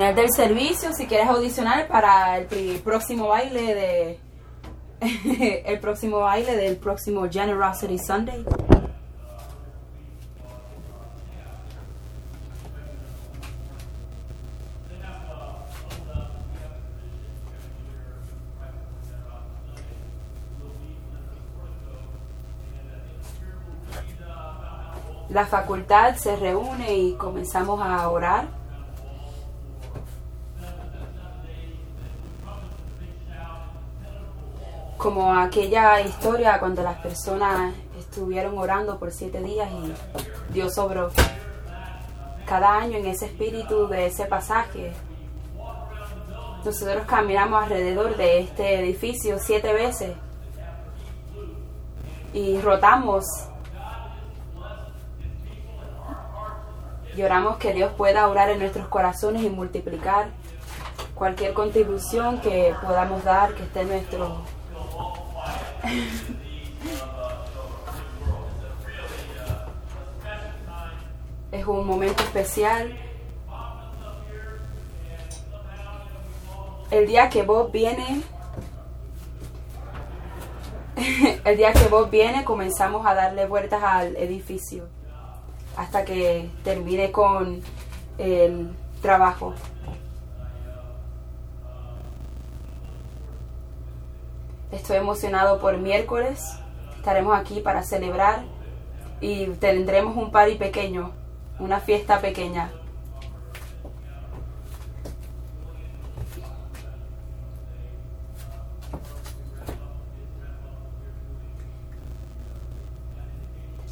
del servicio, si quieres audicionar para el próximo baile de el próximo baile del próximo Generosity Sunday. La facultad se reúne y comenzamos a orar como aquella historia cuando las personas estuvieron orando por siete días y Dios sobró. Cada año en ese espíritu de ese pasaje, nosotros caminamos alrededor de este edificio siete veces y rotamos. Y oramos que Dios pueda orar en nuestros corazones y multiplicar cualquier contribución que podamos dar, que esté en nuestro es un momento especial. El día que Bob viene, el día que Bob viene comenzamos a darle vueltas al edificio hasta que termine con el trabajo. Estoy emocionado por miércoles. Estaremos aquí para celebrar y tendremos un party pequeño, una fiesta pequeña.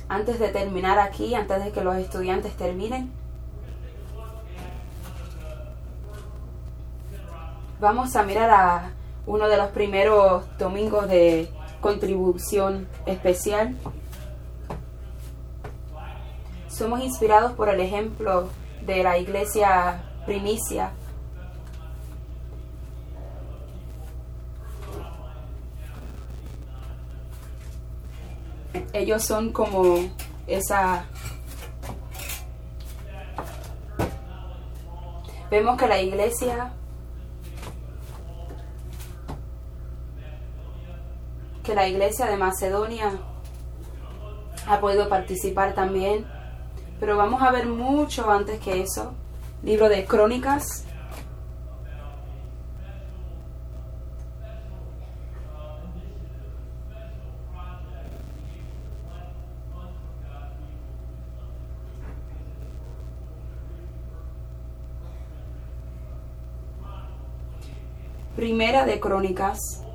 Antes de terminar aquí, antes de que los estudiantes terminen, vamos a mirar a uno de los primeros domingos de contribución especial. Somos inspirados por el ejemplo de la iglesia primicia. Ellos son como esa... Vemos que la iglesia la iglesia de Macedonia ha podido participar también. Pero vamos a ver mucho antes que eso. Libro de Crónicas. Primera de Crónicas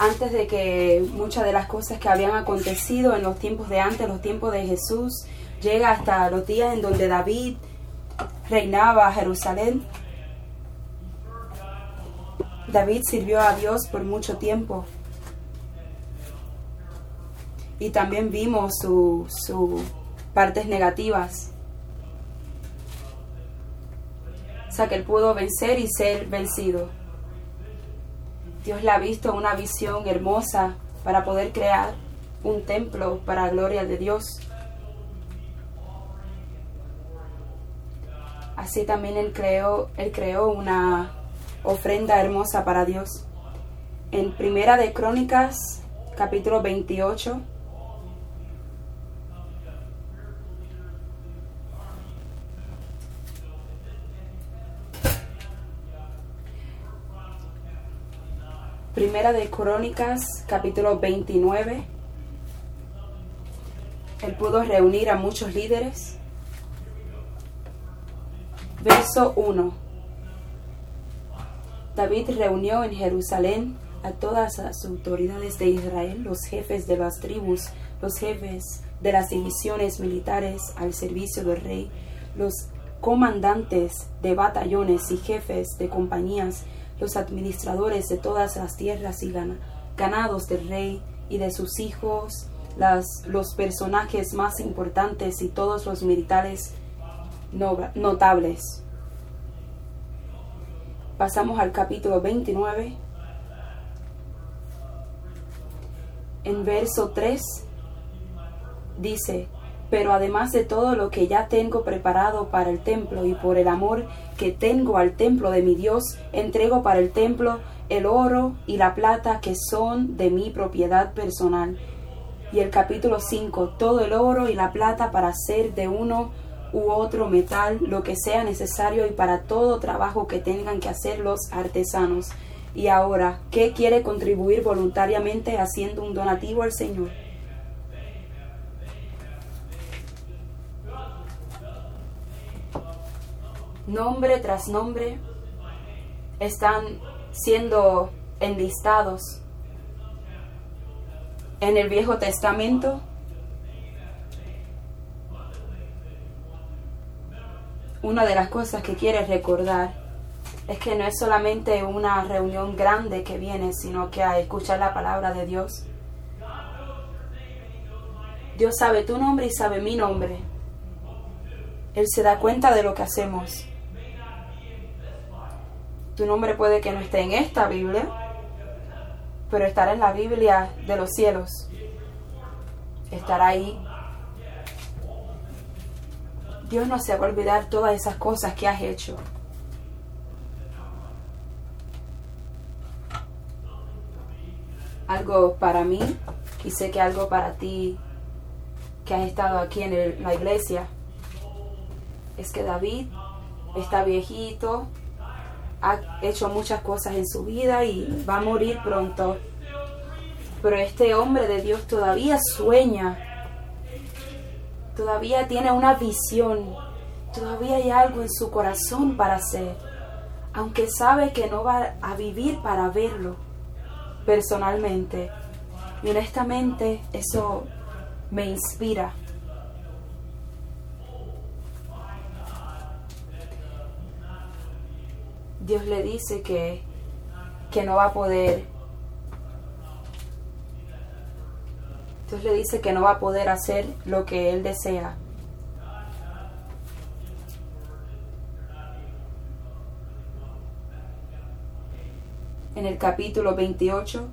antes de que muchas de las cosas que habían acontecido en los tiempos de antes, los tiempos de Jesús, llega hasta los días en donde David reinaba Jerusalén. David sirvió a Dios por mucho tiempo. Y también vimos sus su partes negativas. O sea que él pudo vencer y ser vencido. Dios le ha visto una visión hermosa para poder crear un templo para la gloria de Dios. Así también él creó, él creó una ofrenda hermosa para Dios. En Primera de Crónicas, capítulo 28, Primera de Crónicas, capítulo 29. Él pudo reunir a muchos líderes. Verso 1. David reunió en Jerusalén a todas las autoridades de Israel, los jefes de las tribus, los jefes de las divisiones militares al servicio del rey, los comandantes de batallones y jefes de compañías los administradores de todas las tierras y ganados del rey y de sus hijos, los personajes más importantes y todos los militares notables. Pasamos al capítulo 29. En verso 3 dice, pero además de todo lo que ya tengo preparado para el templo y por el amor que tengo al templo de mi Dios, entrego para el templo el oro y la plata que son de mi propiedad personal. Y el capítulo 5, todo el oro y la plata para hacer de uno u otro metal lo que sea necesario y para todo trabajo que tengan que hacer los artesanos. Y ahora, ¿qué quiere contribuir voluntariamente haciendo un donativo al Señor? Nombre tras nombre están siendo enlistados en el Viejo Testamento. Una de las cosas que quiere recordar es que no es solamente una reunión grande que viene, sino que a escuchar la palabra de Dios. Dios sabe tu nombre y sabe mi nombre. Él se da cuenta de lo que hacemos. Tu nombre puede que no esté en esta Biblia, pero estará en la Biblia de los cielos. Estará ahí. Dios no se va a olvidar todas esas cosas que has hecho. Algo para mí y sé que algo para ti que has estado aquí en la iglesia es que David está viejito, ha hecho muchas cosas en su vida y va a morir pronto. Pero este hombre de Dios todavía sueña, todavía tiene una visión, todavía hay algo en su corazón para hacer, aunque sabe que no va a vivir para verlo personalmente. Y honestamente eso me inspira. Dios le dice que, que no va a poder. Dios le dice que no va a poder hacer lo que él desea. En el capítulo 28,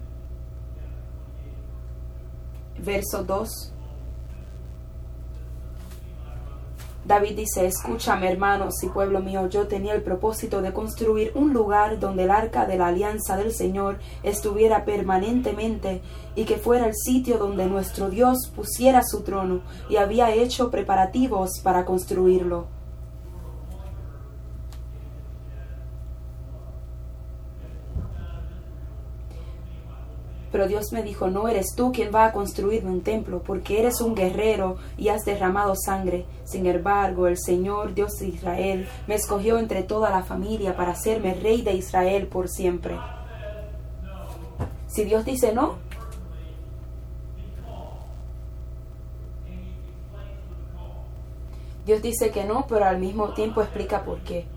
verso 2. David dice, escúchame hermanos y pueblo mío, yo tenía el propósito de construir un lugar donde el arca de la alianza del Señor estuviera permanentemente y que fuera el sitio donde nuestro Dios pusiera su trono y había hecho preparativos para construirlo. Pero Dios me dijo, no eres tú quien va a construirme un templo, porque eres un guerrero y has derramado sangre. Sin embargo, el Señor, Dios de Israel, me escogió entre toda la familia para hacerme rey de Israel por siempre. Si Dios dice no, Dios dice que no, pero al mismo tiempo explica por qué.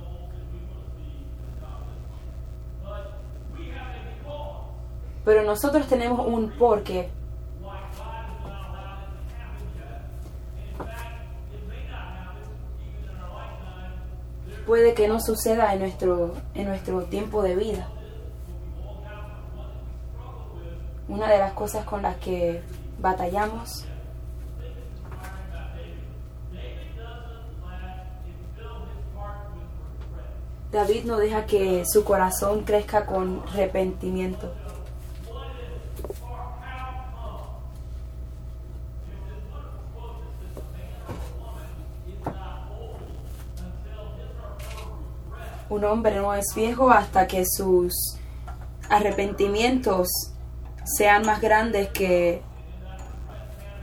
Pero nosotros tenemos un porqué. Puede que no suceda en nuestro, en nuestro tiempo de vida. Una de las cosas con las que batallamos David no deja que su corazón crezca con arrepentimiento. Un hombre no es viejo hasta que sus arrepentimientos sean más grandes que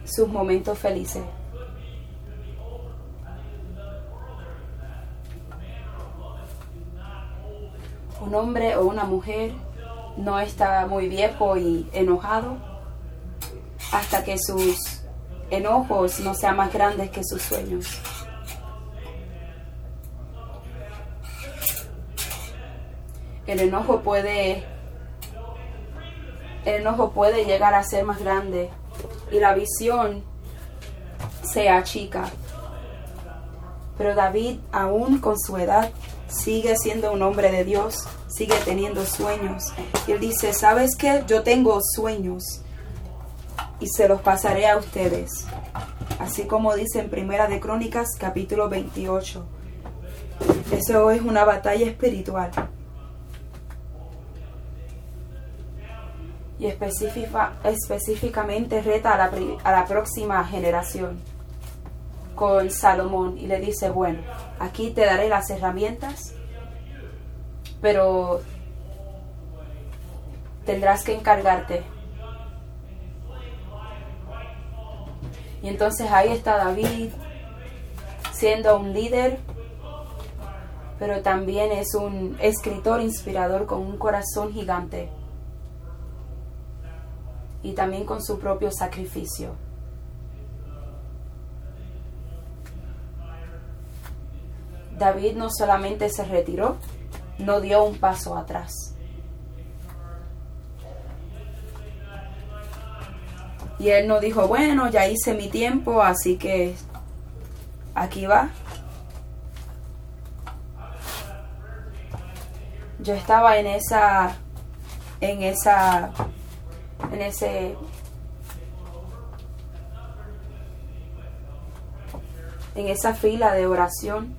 sus momentos felices. Un hombre o una mujer no está muy viejo y enojado hasta que sus enojos no sean más grandes que sus sueños. El enojo puede el enojo puede llegar a ser más grande y la visión se achica. Pero David, aún con su edad, sigue siendo un hombre de Dios, sigue teniendo sueños. Y él dice, ¿sabes qué? Yo tengo sueños y se los pasaré a ustedes. Así como dice en Primera de Crónicas capítulo 28. Eso es una batalla espiritual. Y específicamente reta a la, a la próxima generación con Salomón y le dice, bueno, aquí te daré las herramientas, pero tendrás que encargarte. Y entonces ahí está David siendo un líder, pero también es un escritor inspirador con un corazón gigante y también con su propio sacrificio. David no solamente se retiró, no dio un paso atrás. Y él no dijo, bueno, ya hice mi tiempo, así que aquí va. Yo estaba en esa, en esa, en ese, en esa fila de oración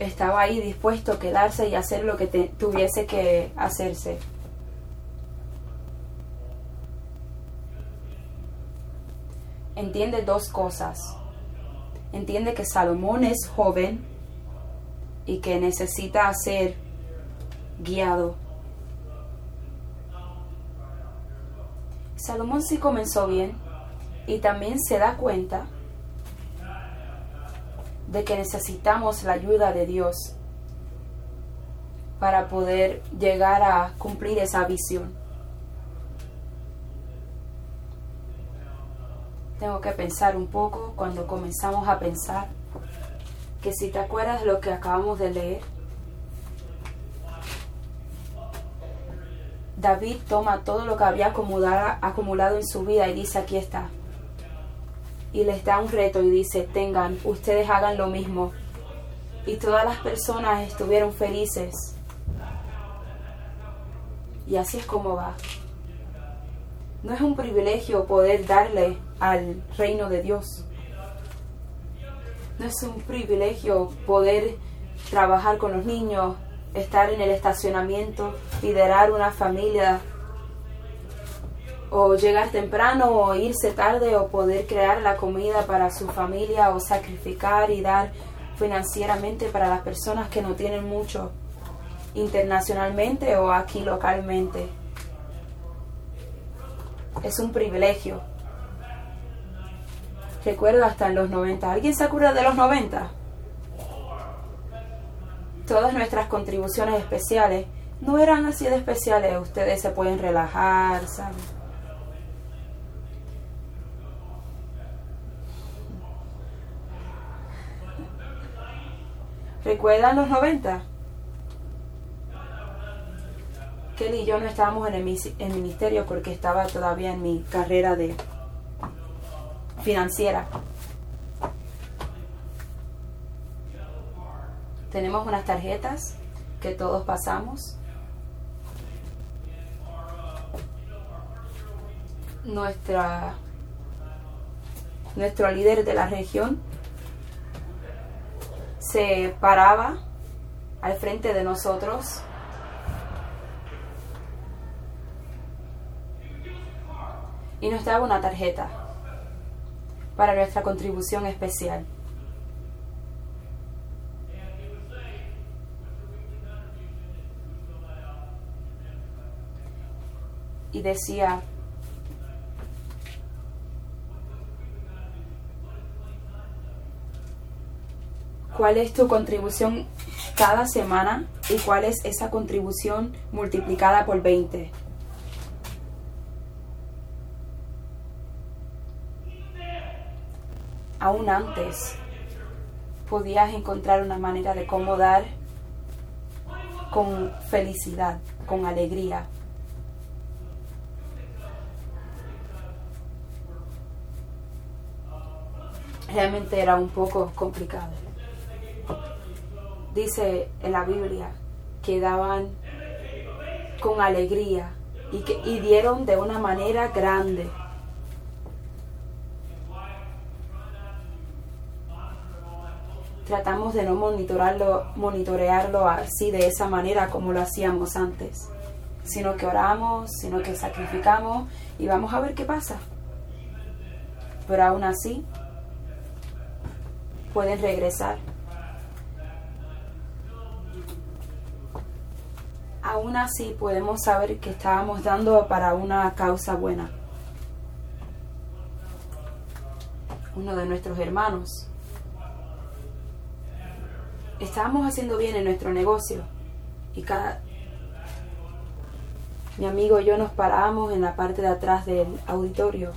estaba ahí dispuesto a quedarse y hacer lo que tuviese que hacerse. Entiende dos cosas. Entiende que Salomón es joven y que necesita ser guiado. Salomón sí comenzó bien y también se da cuenta de que necesitamos la ayuda de Dios para poder llegar a cumplir esa visión. Tengo que pensar un poco cuando comenzamos a pensar que si te acuerdas de lo que acabamos de leer, David toma todo lo que había acumulado, en su vida y dice, aquí está, y les da un reto y dice, tengan, ustedes hagan lo mismo. Y todas las personas estuvieron felices. Y así es como va. No es un privilegio poder darle al reino de Dios. No es un privilegio poder trabajar con los niños, estar en el estacionamiento, liderar una familia, o llegar temprano o irse tarde o poder crear la comida para su familia o sacrificar y dar financieramente para las personas que no tienen mucho internacionalmente o aquí localmente. Es un privilegio. Recuerdo hasta en los 90. ¿Alguien se acuerda de los 90? Todas nuestras contribuciones especiales no eran así de especiales. Ustedes se pueden relajar, ¿saben? ¿Recuerdan los 90? Kelly y yo no estábamos en el, ministerio porque estaba todavía en mi carrera de financiera. Tenemos unas tarjetas que todos pasamos. Nuestra nuestro líder de la región se paraba al frente de nosotros y nos daba una tarjeta para nuestra contribución especial. Y decía, cuál es tu contribución cada semana y cuál es esa contribución multiplicada por 20. aún antes podías encontrar una manera de cómo dar con felicidad, con alegría. Realmente era un poco complicado. Dice en la Biblia que daban con alegría y que y dieron de una manera grande. Tratamos de no monitorarlo, monitorearlo así de esa manera como lo hacíamos antes, sino que oramos, sino que sacrificamos y vamos a ver qué pasa. Pero aún así, pueden regresar. Aún así podemos saber que estábamos dando para una causa buena. Uno de nuestros hermanos. Estábamos haciendo bien en nuestro negocio y cada mi amigo y yo nos paramos en la parte de atrás del auditorio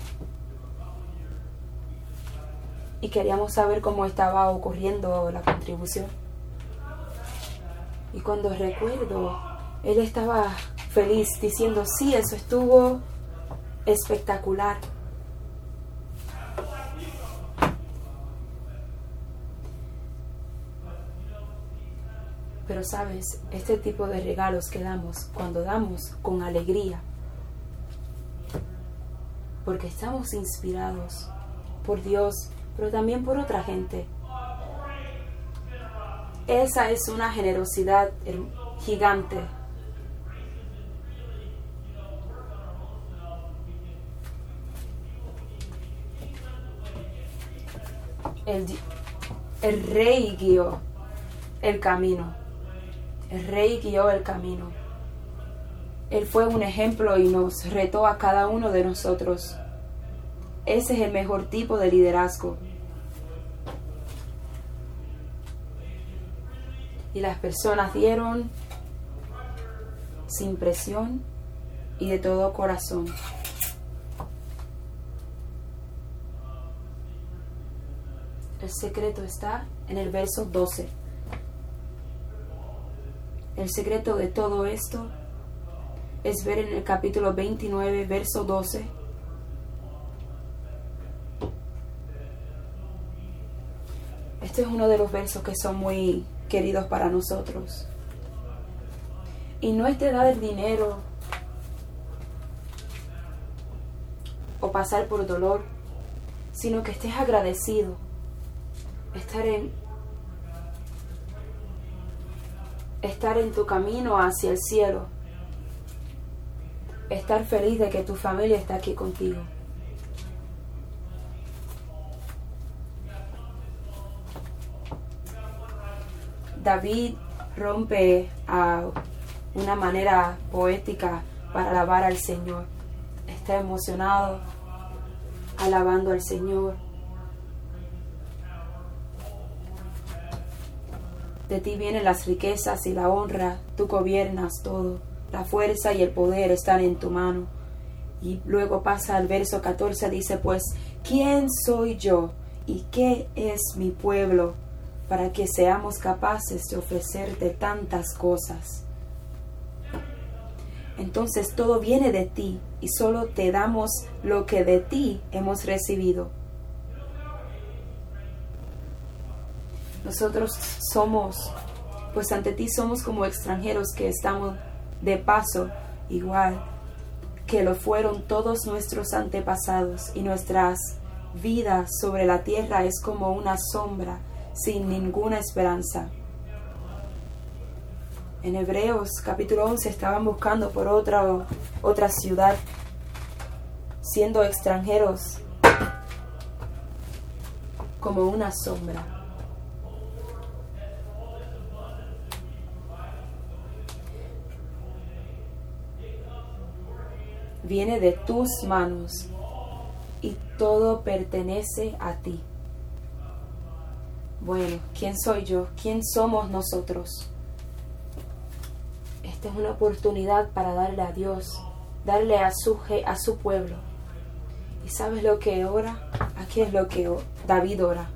y queríamos saber cómo estaba ocurriendo la contribución. Y cuando recuerdo, él estaba feliz diciendo, sí, eso estuvo espectacular. Pero sabes, este tipo de regalos que damos cuando damos con alegría, porque estamos inspirados por Dios pero también por otra gente. Esa es una generosidad gigante. El, rey guió el camino. El rey guió el camino. Él fue un ejemplo y nos retó a cada uno de nosotros. Ese es el mejor tipo de liderazgo. Y las personas dieron sin presión y de todo corazón. El secreto está en el verso 12. El secreto de todo esto es ver en el capítulo 29, verso 12 Este es uno de los versos que son muy queridos para nosotros. Y no es de dar el dinero o pasar por dolor, sino que estés agradecido. Estar en estar en tu camino hacia el cielo. Estar feliz de que tu familia está aquí contigo. David rompe a una manera poética para alabar al Señor. Está emocionado alabando al Señor. De ti vienen las riquezas y la honra, tú gobiernas todo, la fuerza y el poder están en tu mano. Y luego pasa al verso 14, dice pues, ¿quién soy yo y qué es mi pueblo para que seamos capaces de ofrecerte tantas cosas. Entonces todo viene de ti y solo te damos lo que de ti hemos recibido. Nosotros somos, pues ante ti somos como extranjeros que estamos de paso, igual que lo fueron todos nuestros antepasados y nuestras vidas sobre la tierra es como una sombra sin ninguna esperanza. En Hebreos capítulo 11 estaban buscando por otra, otra ciudad, siendo extranjeros como una sombra. Viene de tus manos y todo pertenece a ti. Bueno, ¿quién soy yo? ¿Quién somos nosotros? Esta es una oportunidad para darle a Dios, darle a su, a su pueblo. ¿Y sabes lo que ora? Aquí es lo que David ora.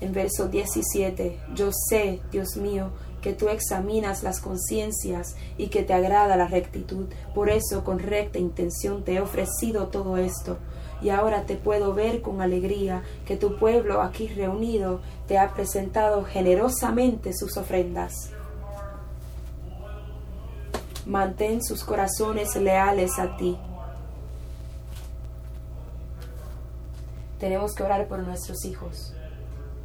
En verso 17, yo sé, Dios mío, que tú examinas las conciencias y que te agrada la rectitud. Por eso, con recta intención, te he ofrecido todo esto y ahora te puedo ver con alegría que tu pueblo aquí reunido te ha presentado generosamente sus ofrendas. Mantén sus corazones leales a ti. Tenemos que orar por nuestros hijos.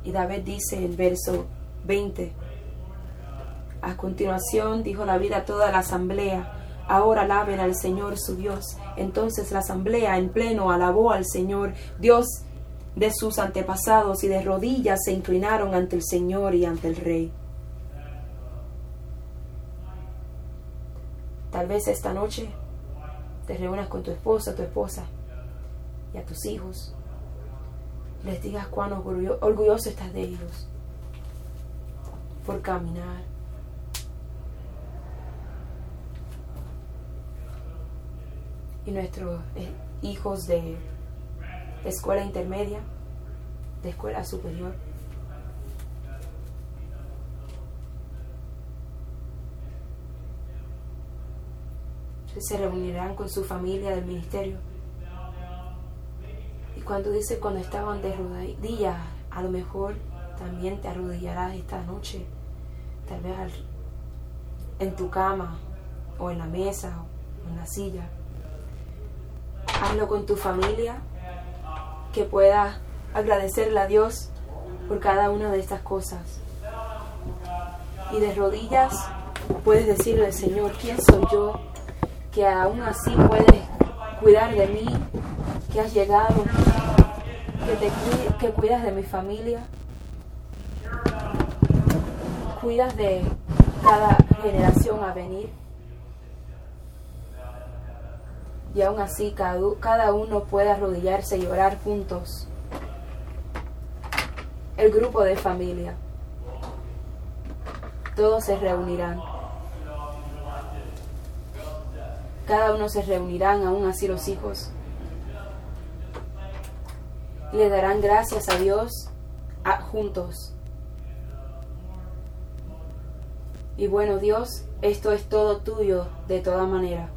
Y David dice en verso 20, a continuación dijo David a toda la asamblea, Ahora alaben al Señor su Dios. Entonces la asamblea en pleno alabó al Señor, Dios de sus antepasados, y de rodillas se inclinaron ante el Señor y ante el Rey. Tal vez esta noche te reúnas con tu esposa, tu esposa y a tus hijos. Les digas cuán orgulloso estás de ellos por caminar y nuestros eh, hijos de, escuela intermedia, de escuela superior. Se reunirán con su familia del ministerio. Y cuando dice cuando estaban de rodillas, a lo mejor también te arrodillarás esta noche, tal vez en tu cama o en la mesa o en la silla hazlo con tu familia, que puedas agradecerle a Dios por cada una de estas cosas. Y de rodillas puedes decirle al Señor, ¿quién soy yo? Que aún así puedes cuidar de mí, que has llegado, que, te, que cuidas de mi familia, cuidas de cada generación a venir. Y aún así cada uno puede arrodillarse y orar juntos. El grupo de familia. Todos se reunirán. Cada uno se reunirán, aún así los hijos. Le darán gracias a Dios juntos. Y bueno, Dios, esto es todo tuyo de toda manera.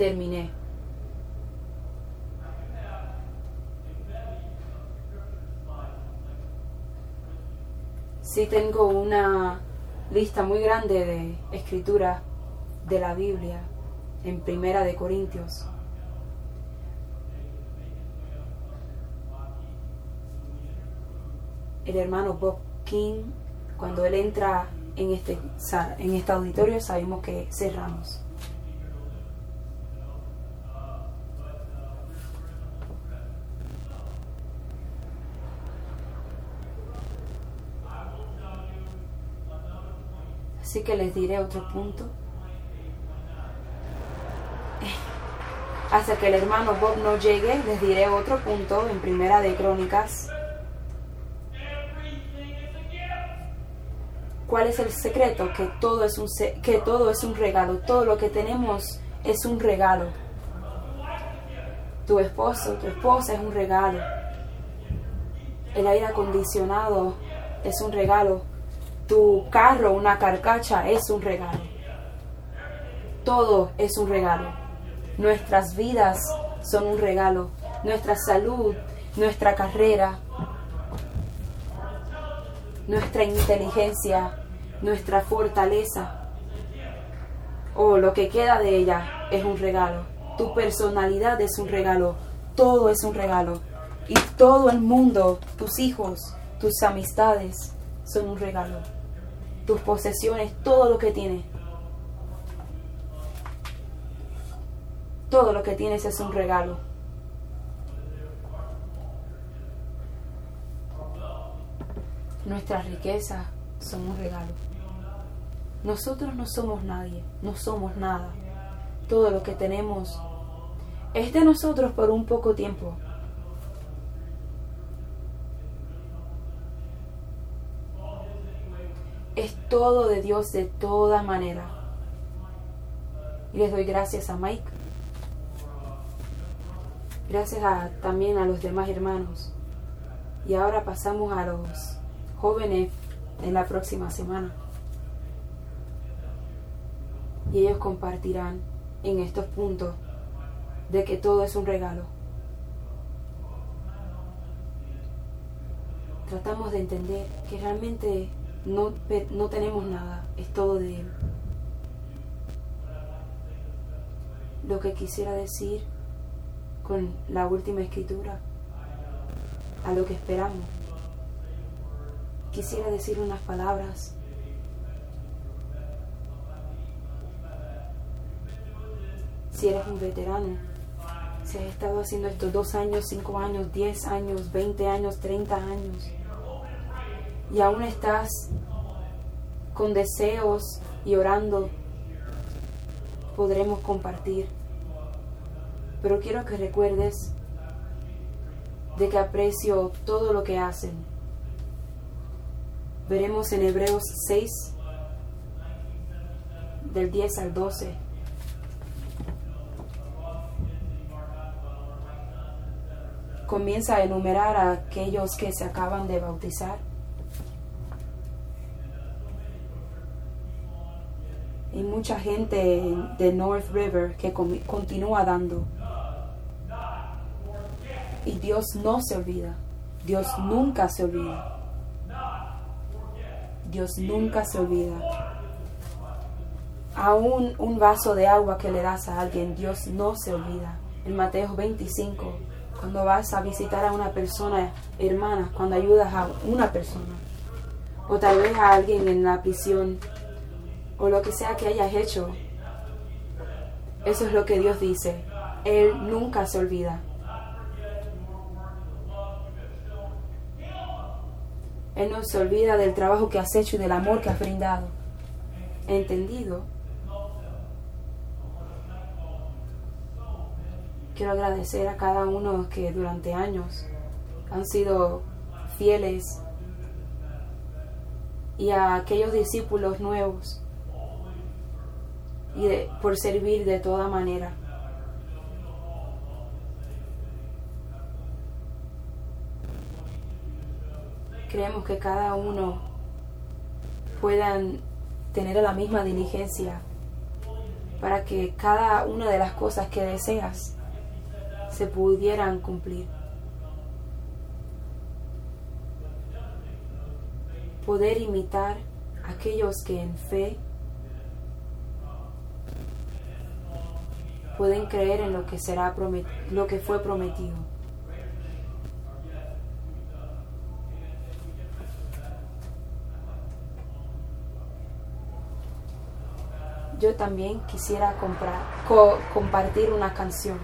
Terminé. Sí tengo una lista muy grande de escritura de la Biblia en Primera de Corintios. El hermano Bob King, cuando él entra en este, en este auditorio, sabemos que cerramos. Así que les diré otro punto. Hasta que el hermano Bob no llegue, les diré otro punto en Primera de Crónicas. ¿Cuál es el secreto? Que todo es un que todo es un regalo, todo lo que tenemos es un regalo. Tu esposo, tu esposa es un regalo. El aire acondicionado es un regalo tu carro, una carcacha, es un regalo. Todo es un regalo. Nuestras vidas son un regalo. Nuestra salud, nuestra carrera, nuestra inteligencia, nuestra fortaleza o lo que queda de ella es un regalo. Tu personalidad es un regalo. Todo es un regalo. Y todo el mundo, tus hijos, tus amistades, son un regalo tus posesiones, todo lo que tienes. Todo lo que tienes es un regalo. Nuestras riquezas son un regalo. Nosotros no somos nadie, no somos nada. Todo lo que tenemos es de nosotros por un poco tiempo, es todo de Dios de toda manera. Y les doy gracias a Mike. Gracias también a los demás hermanos. Y ahora pasamos a los jóvenes en la próxima semana. y ellos compartirán en estos puntos de que todo es un regalo. Tratamos de entender que realmente no, no tenemos nada, es todo de Él. Lo que quisiera decir con la última escritura, a lo que esperamos, quisiera decir unas palabras si eres un veterano, si has estado haciendo esto dos años, cinco años, diez años, veinte años, treinta años, y aún estás con deseos y orando, podremos compartir. Pero quiero que recuerdes de que aprecio todo lo que hacen. Veremos en Hebreos 6, del 10 al 12 comienza a enumerar a aquellos que se acaban de bautizar. Y mucha gente de North River que continúa dando. Y Dios no se olvida. Dios nunca se olvida. Dios nunca se olvida. Aún un vaso de agua que le das a alguien, Dios no se olvida. En Mateo 25 cuando vas a visitar a una persona, hermana, cuando ayudas a una persona, o tal vez a alguien en la prisión, o lo que sea que hayas hecho. Eso es lo que Dios dice. Él nunca se olvida. Él no se olvida del trabajo que has hecho y del amor que has brindado. ¿Entendido? Quiero agradecer a cada uno que durante años han sido fieles y a aquellos discípulos nuevos y por servir de toda manera. Creemos que cada uno puedan tener la misma diligencia para que cada una de las cosas que deseas se pudieran cumplir. Poder imitar a aquellos que en fe pueden creer en lo que será lo que fue prometido. Yo también quisiera comprar, compartir una canción.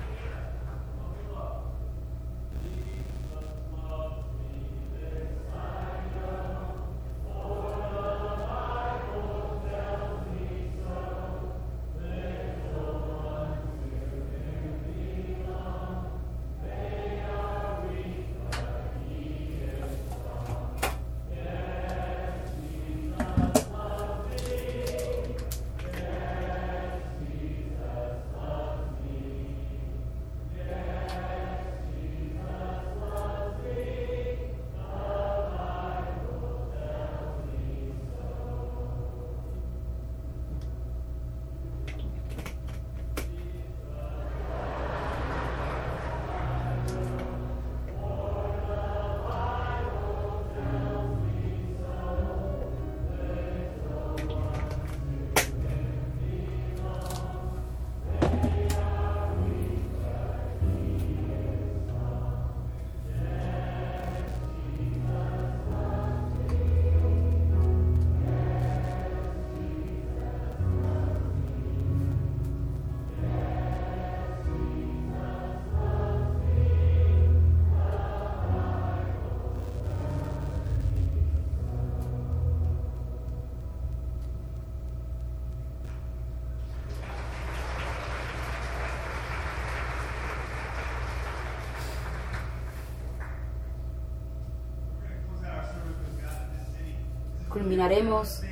Culminaremos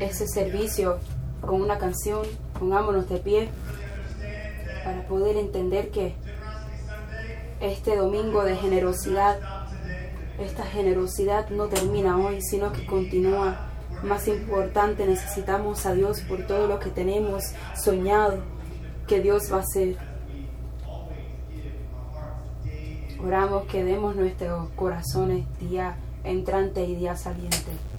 ese servicio con una canción, pongámonos de pie, para poder entender que este domingo de generosidad, esta generosidad no termina hoy, sino que continúa Más importante, necesitamos a Dios por todo lo que tenemos soñado que Dios va a hacer. Oramos que demos nuestros corazones día entrante y día saliente.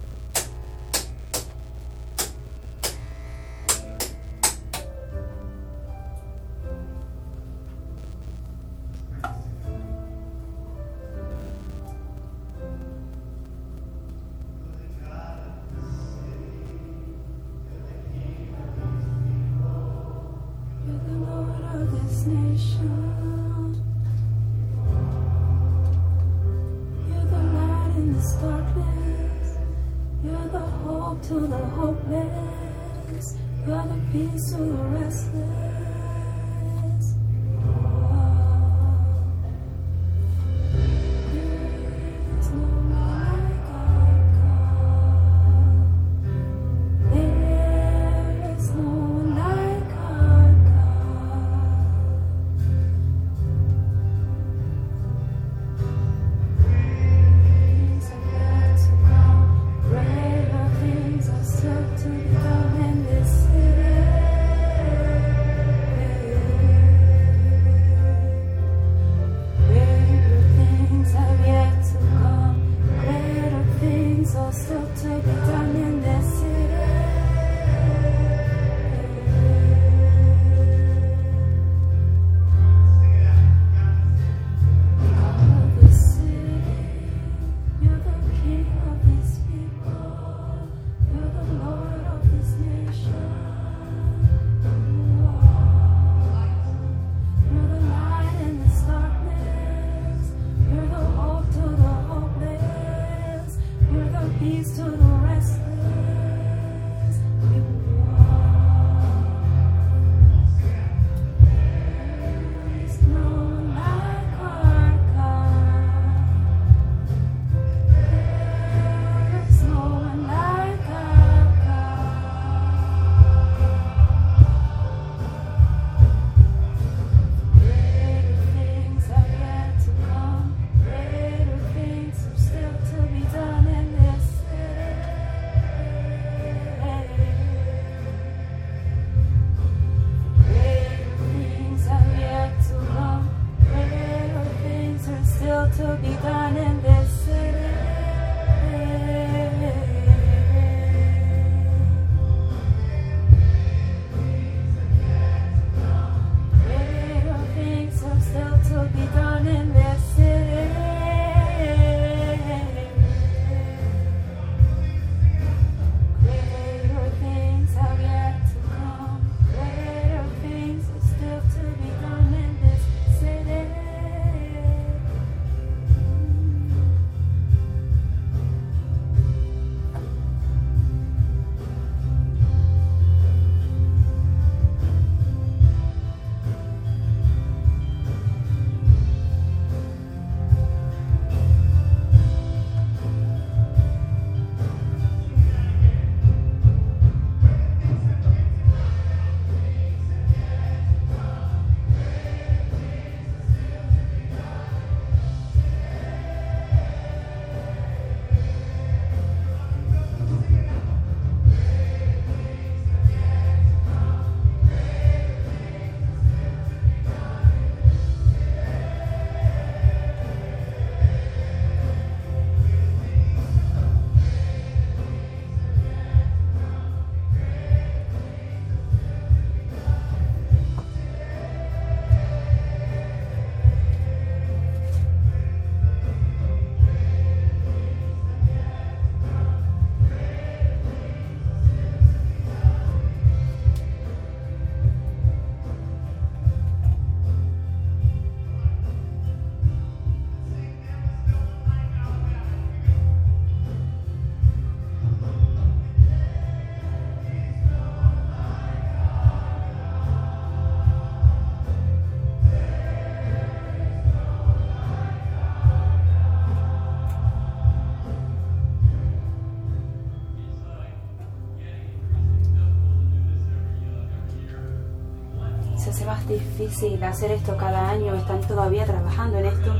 Difícil hacer esto cada año, están todavía trabajando en esto.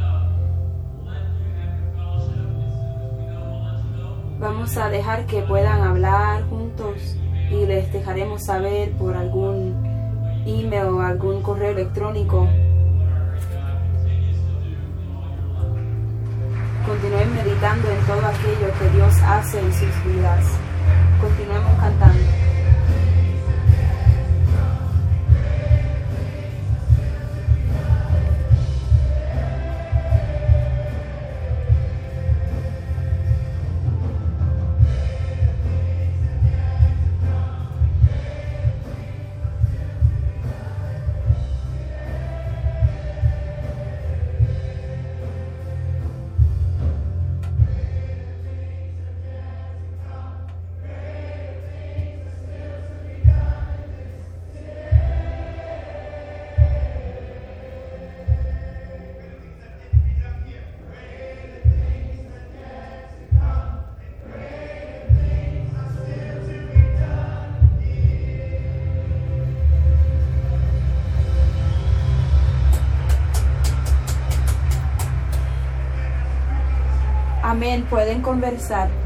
Vamos a dejar que puedan hablar juntos y les dejaremos saber por algún email o algún correo electrónico. Continúen meditando en todo aquello que Dios hace en sus vidas. Amén, pueden conversar.